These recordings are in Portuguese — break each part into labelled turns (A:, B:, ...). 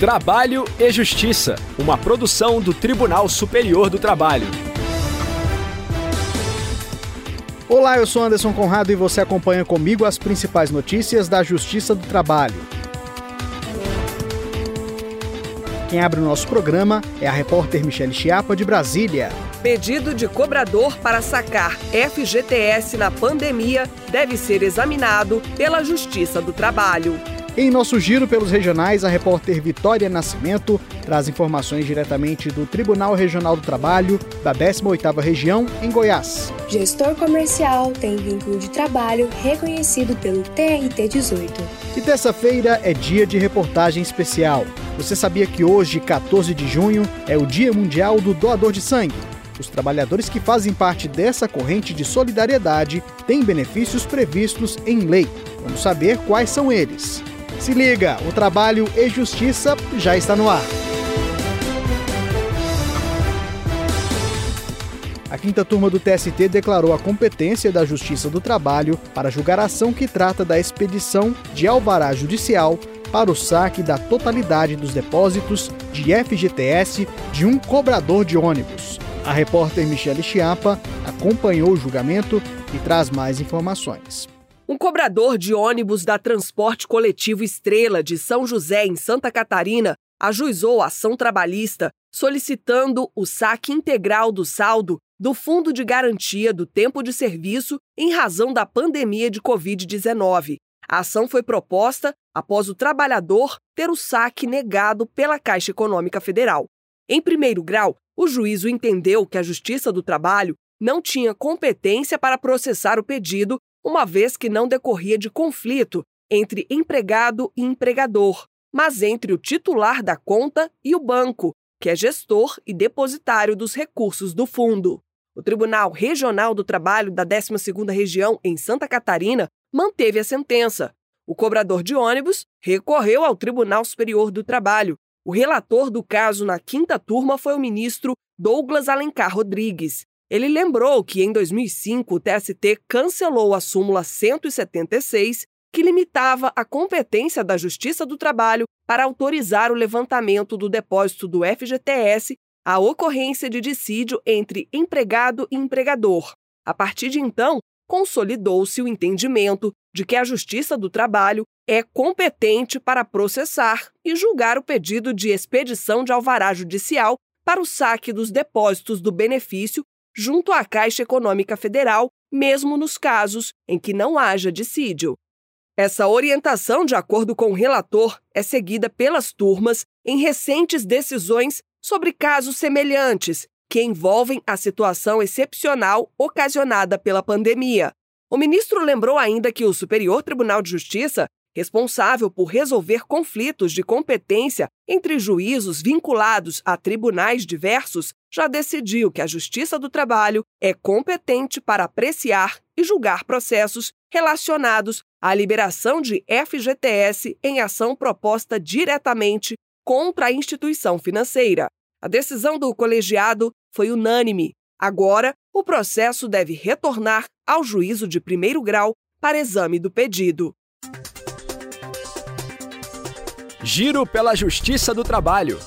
A: Trabalho e Justiça, uma produção do Tribunal Superior do Trabalho.
B: Olá, eu sou Anderson Conrado e você acompanha comigo as principais notícias da Justiça do Trabalho. Quem abre o nosso programa é a repórter Michele Chiapa, de Brasília.
C: Pedido de cobrador para sacar FGTS na pandemia deve ser examinado pela Justiça do Trabalho.
B: Em nosso giro pelos regionais, a repórter Vitória Nascimento traz informações diretamente do Tribunal Regional do Trabalho da 18ª Região, em Goiás.
D: Gestor comercial tem vínculo de trabalho reconhecido pelo TRT 18.
B: E terça-feira é dia de reportagem especial. Você sabia que hoje, 14 de junho, é o Dia Mundial do Doador de Sangue? Os trabalhadores que fazem parte dessa corrente de solidariedade têm benefícios previstos em lei. Vamos saber quais são eles. Se liga, o trabalho e justiça já está no ar. A quinta turma do TST declarou a competência da Justiça do Trabalho para julgar a ação que trata da expedição de alvará judicial para o saque da totalidade dos depósitos de FGTS de um cobrador de ônibus. A repórter Michele Chiapa acompanhou o julgamento e traz mais informações.
C: Um cobrador de ônibus da Transporte Coletivo Estrela de São José, em Santa Catarina, ajuizou a ação trabalhista solicitando o saque integral do saldo do Fundo de Garantia do Tempo de Serviço em razão da pandemia de Covid-19. A ação foi proposta após o trabalhador ter o saque negado pela Caixa Econômica Federal. Em primeiro grau, o juízo entendeu que a Justiça do Trabalho não tinha competência para processar o pedido uma vez que não decorria de conflito entre empregado e empregador, mas entre o titular da conta e o banco, que é gestor e depositário dos recursos do fundo. O Tribunal Regional do Trabalho da 12ª Região em Santa Catarina manteve a sentença. O cobrador de ônibus recorreu ao Tribunal Superior do Trabalho. O relator do caso na quinta turma foi o ministro Douglas Alencar Rodrigues. Ele lembrou que em 2005 o TST cancelou a súmula 176, que limitava a competência da Justiça do Trabalho para autorizar o levantamento do depósito do FGTS à ocorrência de dissídio entre empregado e empregador. A partir de então, consolidou-se o entendimento de que a Justiça do Trabalho é competente para processar e julgar o pedido de expedição de alvará judicial para o saque dos depósitos do benefício junto à Caixa Econômica Federal, mesmo nos casos em que não haja dissídio. Essa orientação, de acordo com o relator, é seguida pelas turmas em recentes decisões sobre casos semelhantes que envolvem a situação excepcional ocasionada pela pandemia. O ministro lembrou ainda que o Superior Tribunal de Justiça responsável por resolver conflitos de competência entre juízos vinculados a tribunais diversos, já decidiu que a Justiça do Trabalho é competente para apreciar e julgar processos relacionados à liberação de FGTS em ação proposta diretamente contra a instituição financeira. A decisão do colegiado foi unânime. Agora, o processo deve retornar ao juízo de primeiro grau para exame do pedido.
A: Giro pela Justiça do Trabalho.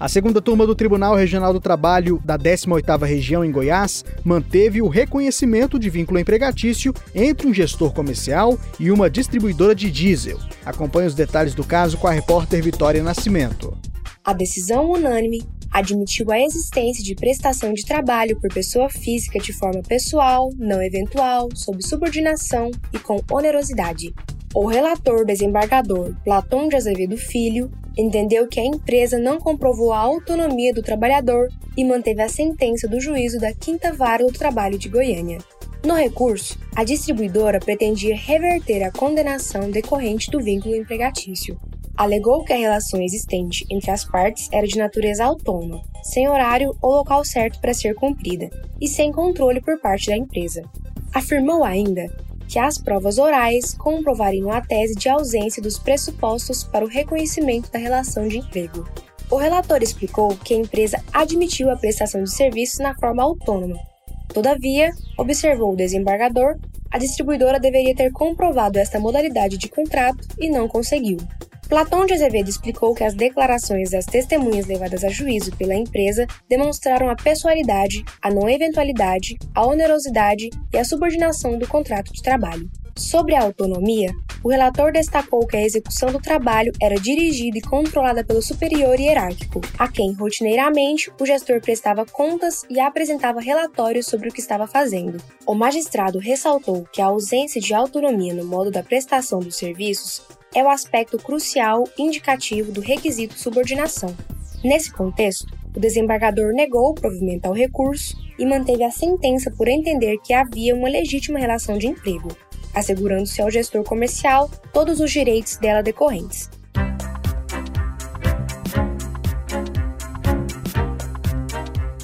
B: A segunda turma do Tribunal Regional do Trabalho da 18ª Região em Goiás manteve o reconhecimento de vínculo empregatício entre um gestor comercial e uma distribuidora de diesel. Acompanhe os detalhes do caso com a repórter Vitória Nascimento.
D: A decisão unânime admitiu a existência de prestação de trabalho por pessoa física de forma pessoal, não eventual, sob subordinação e com onerosidade. O relator desembargador Platão de Azevedo Filho entendeu que a empresa não comprovou a autonomia do trabalhador e manteve a sentença do juízo da Quinta Vara do Trabalho de Goiânia. No recurso, a distribuidora pretendia reverter a condenação decorrente do vínculo empregatício. Alegou que a relação existente entre as partes era de natureza autônoma, sem horário ou local certo para ser cumprida e sem controle por parte da empresa. Afirmou ainda que as provas orais comprovariam a tese de ausência dos pressupostos para o reconhecimento da relação de emprego. O relator explicou que a empresa admitiu a prestação de serviços na forma autônoma. Todavia, observou o desembargador, a distribuidora deveria ter comprovado esta modalidade de contrato e não conseguiu. Platão de Azevedo explicou que as declarações das testemunhas levadas a juízo pela empresa demonstraram a pessoalidade, a não eventualidade, a onerosidade e a subordinação do contrato de trabalho. Sobre a autonomia, o relator destacou que a execução do trabalho era dirigida e controlada pelo superior hierárquico, a quem, rotineiramente, o gestor prestava contas e apresentava relatórios sobre o que estava fazendo. O magistrado ressaltou que a ausência de autonomia no modo da prestação dos serviços é o aspecto crucial indicativo do requisito subordinação. Nesse contexto, o desembargador negou o provimento ao recurso e manteve a sentença por entender que havia uma legítima relação de emprego, assegurando-se ao gestor comercial todos os direitos dela decorrentes.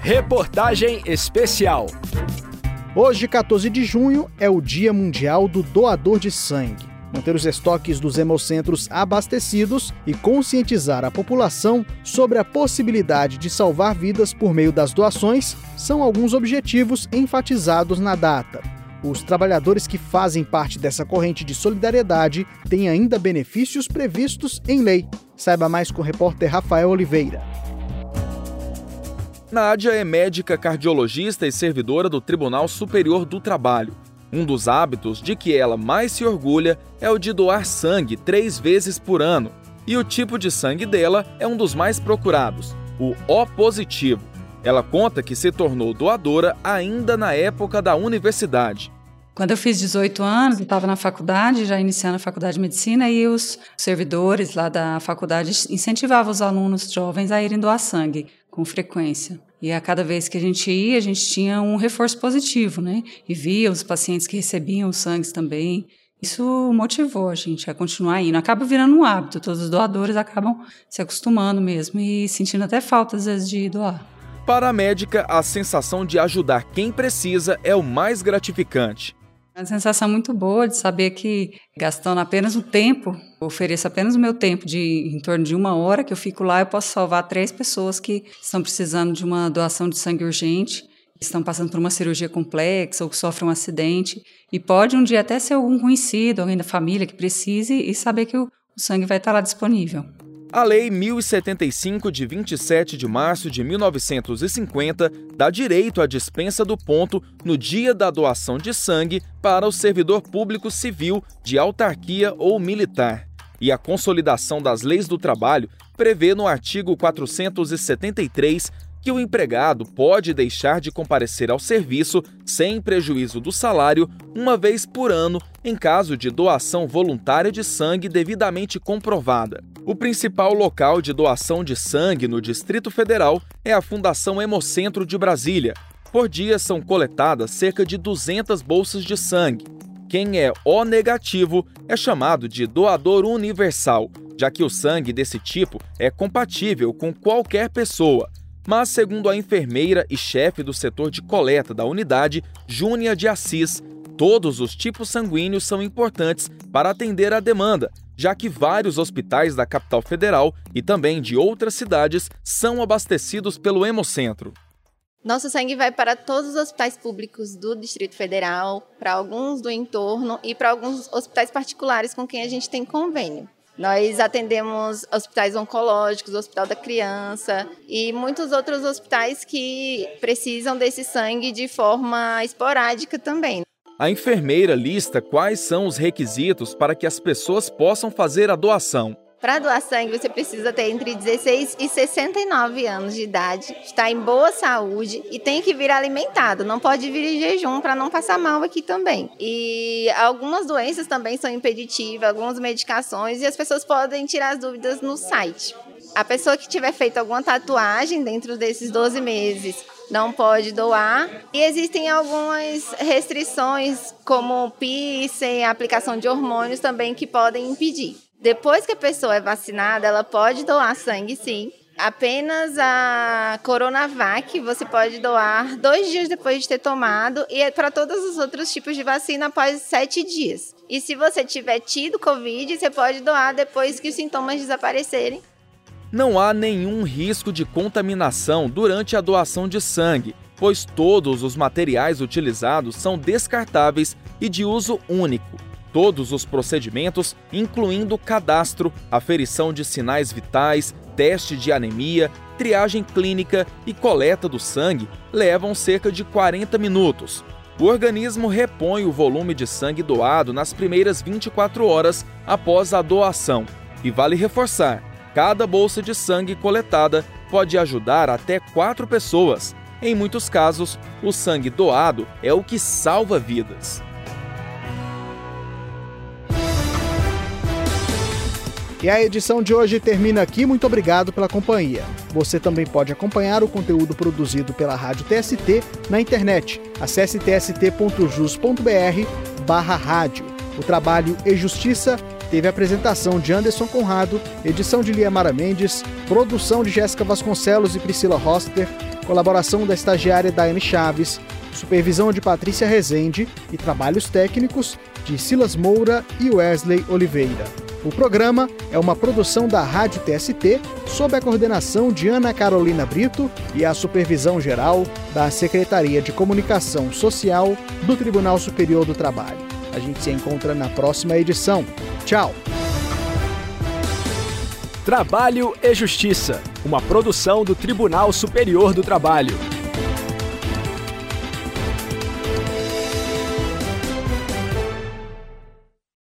A: Reportagem especial.
B: Hoje, 14 de junho, é o Dia Mundial do Doador de Sangue manter os estoques dos hemocentros abastecidos e conscientizar a população sobre a possibilidade de salvar vidas por meio das doações são alguns objetivos enfatizados na data. Os trabalhadores que fazem parte dessa corrente de solidariedade têm ainda benefícios previstos em lei. Saiba mais com o repórter Rafael Oliveira.
E: Nádia é médica cardiologista e servidora do Tribunal Superior do Trabalho. Um dos hábitos de que ela mais se orgulha é o de doar sangue três vezes por ano. E o tipo de sangue dela é um dos mais procurados, o O positivo. Ela conta que se tornou doadora ainda na época da universidade.
F: Quando eu fiz 18 anos, estava na faculdade, já iniciando a faculdade de medicina, e os servidores lá da faculdade incentivavam os alunos jovens a irem doar sangue com frequência. E a cada vez que a gente ia, a gente tinha um reforço positivo, né? E via os pacientes que recebiam os sangues também. Isso motivou a gente a continuar indo. Acaba virando um hábito, todos os doadores acabam se acostumando mesmo e sentindo até falta às vezes de doar.
E: Para a médica, a sensação de ajudar quem precisa é o mais gratificante.
F: Uma sensação muito boa de saber que, gastando apenas o tempo, ofereço apenas o meu tempo de em torno de uma hora que eu fico lá, eu posso salvar três pessoas que estão precisando de uma doação de sangue urgente, estão passando por uma cirurgia complexa ou que sofrem um acidente. E pode um dia até ser algum conhecido, alguém da família que precise e saber que o sangue vai estar lá disponível.
E: A Lei 1075, de 27 de março de 1950, dá direito à dispensa do ponto no dia da doação de sangue para o servidor público civil de autarquia ou militar. E a consolidação das leis do trabalho prevê no artigo 473 que o empregado pode deixar de comparecer ao serviço sem prejuízo do salário uma vez por ano em caso de doação voluntária de sangue devidamente comprovada. O principal local de doação de sangue no Distrito Federal é a Fundação Hemocentro de Brasília. Por dia são coletadas cerca de 200 bolsas de sangue. Quem é O negativo é chamado de doador universal, já que o sangue desse tipo é compatível com qualquer pessoa mas, segundo a enfermeira e chefe do setor de coleta da unidade, Júnia de Assis, todos os tipos sanguíneos são importantes para atender a demanda, já que vários hospitais da capital federal e também de outras cidades são abastecidos pelo Hemocentro.
G: Nosso sangue vai para todos os hospitais públicos do Distrito Federal, para alguns do entorno e para alguns hospitais particulares com quem a gente tem convênio. Nós atendemos hospitais oncológicos, Hospital da Criança e muitos outros hospitais que precisam desse sangue de forma esporádica também.
E: A enfermeira lista quais são os requisitos para que as pessoas possam fazer a doação.
G: Para doar sangue, você precisa ter entre 16 e 69 anos de idade, estar em boa saúde e tem que vir alimentado. Não pode vir em jejum para não passar mal aqui também. E algumas doenças também são impeditivas, algumas medicações, e as pessoas podem tirar as dúvidas no site. A pessoa que tiver feito alguma tatuagem dentro desses 12 meses não pode doar. E existem algumas restrições, como piercing, aplicação de hormônios também, que podem impedir. Depois que a pessoa é vacinada, ela pode doar sangue, sim. Apenas a Coronavac você pode doar dois dias depois de ter tomado e é para todos os outros tipos de vacina após sete dias. E se você tiver tido Covid, você pode doar depois que os sintomas desaparecerem.
E: Não há nenhum risco de contaminação durante a doação de sangue pois todos os materiais utilizados são descartáveis e de uso único. Todos os procedimentos, incluindo cadastro, aferição de sinais vitais, teste de anemia, triagem clínica e coleta do sangue, levam cerca de 40 minutos. O organismo repõe o volume de sangue doado nas primeiras 24 horas após a doação. E vale reforçar: cada bolsa de sangue coletada pode ajudar até quatro pessoas. Em muitos casos, o sangue doado é o que salva vidas.
B: E a edição de hoje termina aqui. Muito obrigado pela companhia. Você também pode acompanhar o conteúdo produzido pela Rádio TST na internet. Acesse tst.jus.br barra rádio. O trabalho e Justiça teve a apresentação de Anderson Conrado, edição de Liamara Mendes, produção de Jéssica Vasconcelos e Priscila Roster, colaboração da estagiária Daiane Chaves, supervisão de Patrícia Rezende e trabalhos técnicos de Silas Moura e Wesley Oliveira. O programa é uma produção da Rádio TST, sob a coordenação de Ana Carolina Brito e a supervisão geral da Secretaria de Comunicação Social do Tribunal Superior do Trabalho. A gente se encontra na próxima edição. Tchau!
A: Trabalho e Justiça, uma produção do Tribunal Superior do Trabalho.